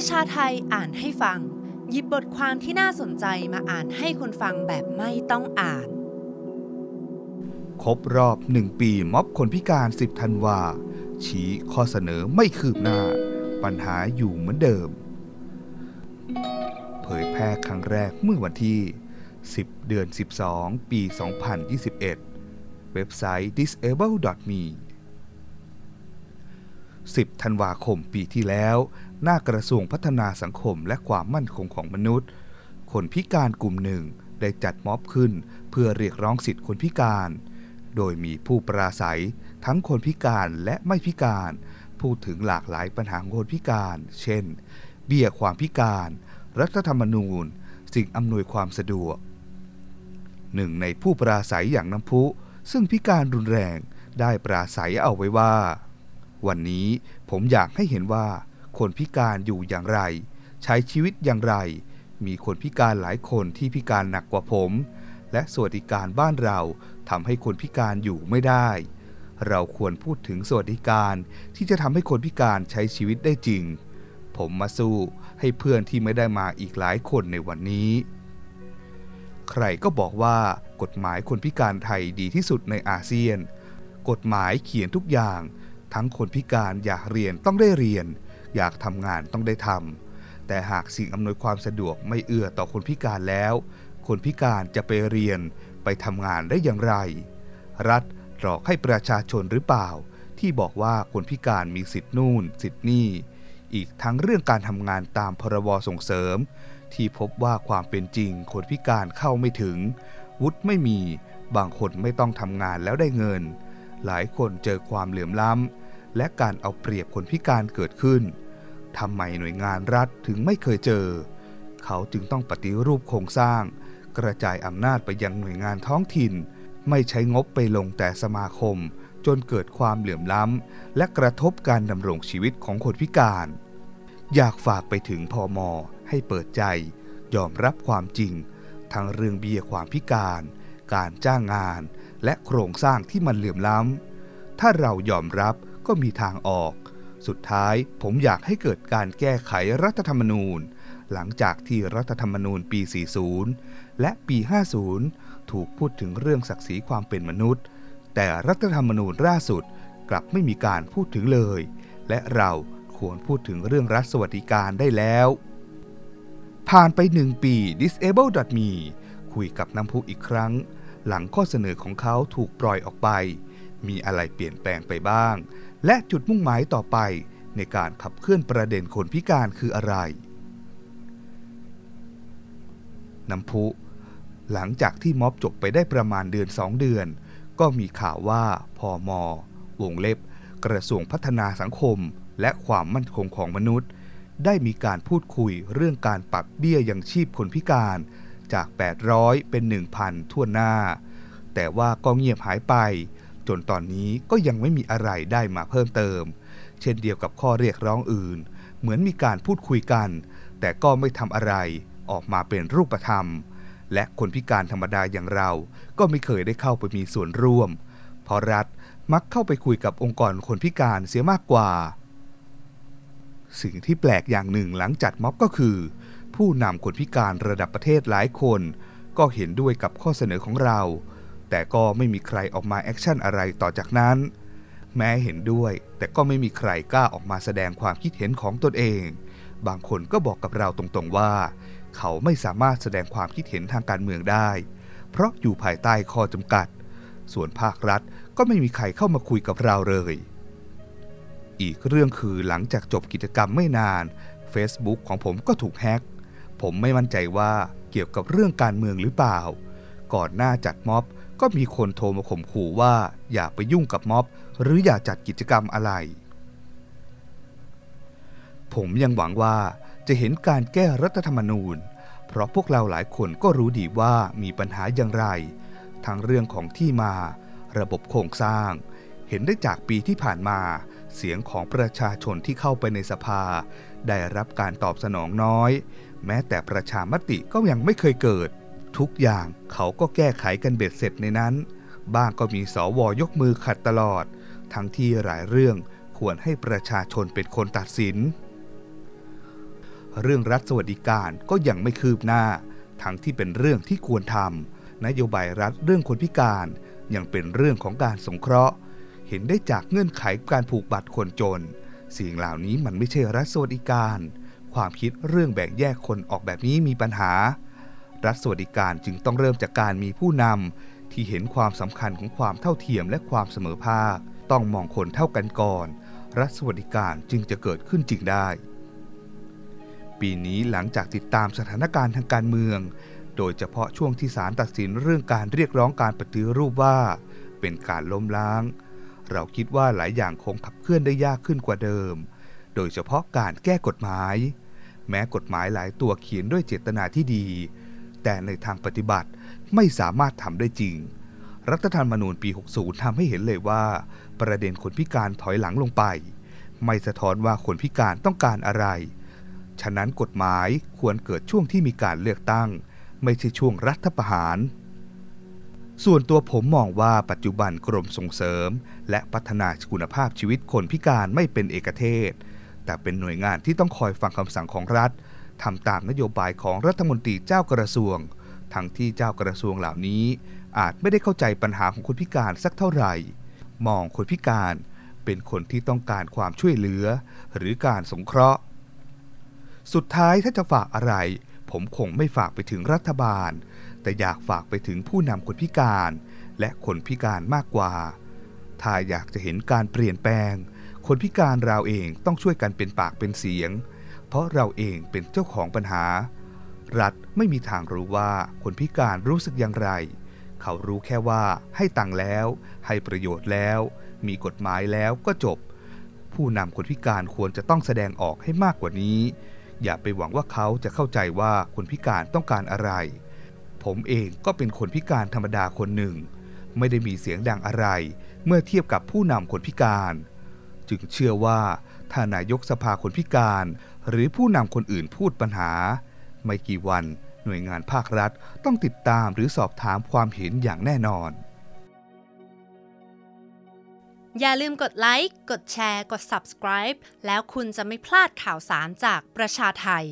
ประชาไทยอ่านให้ฟัง หยิบบทความที่น่าสนใจมาอ่านให้คนฟังแบบไม่ต้องอ่าน ครบรอบหนึ่งปีม็อบคนพิการ 10 ธันวา ชี้ข้อเสนอไม่คืบหน้า ปัญหาอยู่เหมือนเดิม เผยแพร่ครั้งแรกเมื่อวันที่ 10 เดือน 12 ปี 2021 เว็บไซต์ disable.me 10 ธันวาคมปีที่แล้ว หน้ากระทรวงพัฒนาสังคมและความมั่นคงของมนุษย์ คนพิการกลุ่มหนึ่งได้จัดม็อบขึ้น เพื่อเรียกร้องสิทธิคนพิการ โดยมีผู้ปราศัย ทั้งคนพิการและไม่พิการ พูดถึงหลากหลายปัญหาของคนพิการ เช่น เบี้ยความพิการ รัฐธรรมนูญ สิ่งอำนวยความสะดวก หนึ่งในผู้ปราศัยอย่างน้ำพุ ซึ่งพิการรุนแรงได้ปราศัยเอาไว้ว่า วันนี้ผมอยากให้เห็นว่าคนพิการอยู่อย่างไร ใช้ชีวิตอย่างไร มีคนพิการหลายคนที่พิการหนักกว่าผม และสวัสดิการบ้านเราทำให้คนพิการอยู่ไม่ได้ เราควรพูดถึงสวัสดิการที่จะทำให้คนพิการใช้ชีวิตได้จริง ผมมาสู้ให้เพื่อนที่ไม่ได้มาอีกหลายคนในวันนี้ ใครก็บอกว่ากฎหมายคนพิการไทยดีที่สุดในอาเซียน กฎหมายเขียนทุกอย่าง ทั้งคนพิการอยากเรียนต้องได้เรียน อยากทำงานต้องได้ทำแต่หากสิ่งอำนวยความสะดวกไม่เอื้อต่อคนพิการแล้ว คนพิการจะไปเรียนไปทำงานได้อย่างไร รัฐหลอกให้ประชาชนหรือเปล่า ที่บอกว่าคนพิการมีสิทธิ์นู่น สิทธิ์นี่ อีกทั้งเรื่องการทำงานตามพรบส่งเสริม ที่พบว่าความเป็นจริง คนพิการเข้าไม่ถึง วุฒิไม่มีบางคนไม่ต้องทำงานแล้วได้เงิน หลายคนเจอความเหลื่อมล้ำ และการเอาเปรียบคนพิการเกิดขึ้นทำไมหน่วยงานรัฐถึงไม่เคยเจอ เขาจึงต้องปฏิรูปโครงสร้าง กระจายอำนาจไปยังหน่วยงานท้องถิ่น ไม่ใช้งบไปลงแต่สมาคม จนเกิดความเหลื่อมล้ำ และกระทบการดำรงชีวิตของคนพิการ อยากฝากไปถึงพอมอให้เปิดใจ ยอมรับความจริง ทั้งเรื่องเบี้ยความพิการ การจ้างงาน และโครงสร้างที่มันเหลื่อมล้ำ ถ้าเรายอมรับ ก็มีทางออก สุดท้ายผมอยากให้เกิดการแก้ไขรัฐธรรมนูญ หลังจากที่รัฐธรรมนูญปี 40 และปี 50 ถูกพูดถึงเรื่องศักดิ์ศรีความเป็นมนุษย์ แต่รัฐธรรมนูญล่าสุดกลับไม่มีการพูดถึงเลย และเราควรพูดถึงเรื่องรัฐสวัสดิการได้แล้ว ผ่านไปหนึ่งปี disable.me คุยกับน้ำพุอีกครั้ง หลังข้อเสนอของเขาถูกปล่อยออกไป มีอะไรเปลี่ยนแปลงไปบ้าง และจุดมุ่งหมายต่อไปในการขับเคลื่อนประเด็นคนพิการคืออะไร น้ำพุ หลังจากที่ม็อบจบไปได้ประมาณเดือนสองเดือน ก็มีข่าวว่าพอมอวงเล็บ กระทรวงพัฒนาสังคม และความมั่นคงของมนุษย์ ได้มีการพูดคุยเรื่องการปรับเบี้ยยังชีพคนพิการจาก 800 เป็น 1,000 ทั่วหน้า แต่ว่าก็เงียบหายไป จนตอนนี้ก็ยังไม่มีอะไรได้มาเพิ่มเติม เช่นเดียวกับข้อเรียกร้องอื่น เหมือนมีการพูดคุยกัน แต่ก็ไม่ทำอะไรออกมาเป็นรูปธรรม และคนพิการธรรมดาอย่างเรา ก็ไม่เคยได้เข้าไปมีส่วนร่วม เพราะรัฐมักเข้าไปคุยกับองค์กรคนพิการเสียมากกว่า สิ่งที่แปลกอย่างหนึ่งหลังจัดม็อบก็คือ ผู้นำคนพิการระดับประเทศหลายคน ก็เห็นด้วยกับข้อเสนอของเรา แต่ก็ไม่มีใครออกมา action อะไรต่อจากนั้น แม้เห็นด้วย แต่ก็ไม่มีใครกล้าออกมาแสดงความคิดเห็นของตนเอง บางคนก็บอกกับเราตรงๆว่า เขาไม่สามารถแสดงความคิดเห็นทางการเมืองได้ เพราะอยู่ภายใต้ข้อจำกัด ส่วนภาครัฐก็ไม่มีใครเข้ามาคุยกับเราเลย อีกเรื่องคือหลังจากจบกิจกรรมไม่นาน Facebook ของผมก็ถูกแฮ็กผมไม่มั่นใจว่าเกี่ยวกับเรื่องการเมืองหรือเปล่า ก่อนหน้าจัดม็อบ ก็มีคนโทรมาข่มขู่ว่าอย่าไปยุ่งกับม็อบ หรืออย่าจัดกิจกรรมอะไร ผมยังหวังว่าจะเห็นการแก้รัฐธรรมนูญ เพราะพวกเราหลายคนก็รู้ดีว่ามีปัญหาอย่างไร ทั้งเรื่องของที่มา ระบบโครงสร้าง เห็นได้จากปีที่ผ่านมา เสียงของประชาชนที่เข้าไปในสภา ได้รับการตอบสนองน้อย แม้แต่ประชามติก็ยังไม่เคยเกิด ทุกอย่างเขาก็แก้ไขกันเบ็ดเสร็จในนั้น บ้างก็มีสวยกมือขัดตลอด ทั้งที่หลายเรื่องควรให้ประชาชนเป็นคนตัดสิน เรื่องรัฐสวัสดิการก็ยังไม่คืบหน้า ทั้งที่เป็นเรื่องที่ควรทำนโยบายรัฐเรื่องคนพิการยังเป็นเรื่องของการสงเคราะห์ เห็นได้จากเงื่อนไขการผูกบัตรคนจน สิ่งเหล่านี้มันไม่ใช่รัฐสวัสดิการ ความคิดเรื่องแบ่งแยกคนออกแบบนี้มีปัญหา รัฐสวัสดิการจึงต้องเริ่มจากการมีผู้นำที่เห็นความสำคัญของความเท่าเทียมและความเสมอภาค ต้องมองคนเท่ากันก่อน รัฐสวัสดิการจึงจะเกิดขึ้นจริงได้ ปีนี้หลังจากติดตามสถานการณ์ทางการเมือง โดยเฉพาะช่วงที่ศาลตัดสินเรื่องการเรียกร้องการปฏิรูปว่า เป็นการล้มล้าง เราคิดว่าหลายอย่างคงขับเคลื่อนได้ยากขึ้นกว่าเดิม โดยเฉพาะการแก้กฎหมาย แม้กฎหมายหลายตัวเขียนด้วยเจตนาที่ดี แต่ในทางปฏิบัติไม่สามารถทำได้จริง รัฐธรรมนูญปี 60 ทำให้เห็นเลยว่า ประเด็นคนพิการถอยหลังลงไป ไม่สะท้อนว่าคนพิการต้องการอะไร ฉะนั้นกฎหมายควรเกิดช่วงที่มีการเลือกตั้ง ไม่ใช่ช่วงรัฐประหาร ส่วนตัวผมมองว่าปัจจุบันกรมส่งเสริม และพัฒนาคุณภาพชีวิตคนพิการไม่เป็นเอกเทศ แต่เป็นหน่วยงานที่ต้องคอยฟังคำสั่งของรัฐ ทำตามนโยบายของรัฐมนตรีเจ้ากระทรวง ทั้งที่เจ้ากระทรวงเหล่านี้ อาจไม่ได้เข้าใจปัญหาของคนพิการสักเท่าไหร่ มองคนพิการเป็นคนที่ต้องการความช่วยเหลือ หรือการสงเคราะห์ สุดท้ายถ้าจะฝากอะไร ผมคงไม่ฝากไปถึงรัฐบาล แต่อยากฝากไปถึงผู้นำคนพิการ และคนพิการมากกว่า ถ้าอยากจะเห็นการเปลี่ยนแปลง คนพิการเราเองต้องช่วยกันเป็นปากเป็นเสียง เพราะเราเองเป็นเจ้าของปัญหา รัฐไม่มีทางรู้ว่าคนพิการรู้สึกอย่างไร เขารู้แค่ว่าให้ตังค์แล้ว ให้ประโยชน์แล้ว มีกฎหมายแล้วก็จบ ผู้นำคนพิการควรจะต้องแสดงออกให้มากกว่านี้ อย่าไปหวังว่าเขาจะเข้าใจว่าคนพิการต้องการอะไร ผมเองก็เป็นคนพิการธรรมดาคนหนึ่ง ไม่ได้มีเสียงดังอะไร เมื่อเทียบกับผู้นำคนพิการ จึงเชื่อว่าถ้านายกสภาคนพิการ หรือผู้นำคนอื่นพูดปัญหา ไม่กี่วันหน่วยงานภาครัฐต้องติดตามหรือสอบถามความเห็นอย่างแน่นอน อย่าลืมกดไลค์ กดแชร์ กด subscribe แล้วคุณจะไม่พลาดข่าวสารจากประชาไทย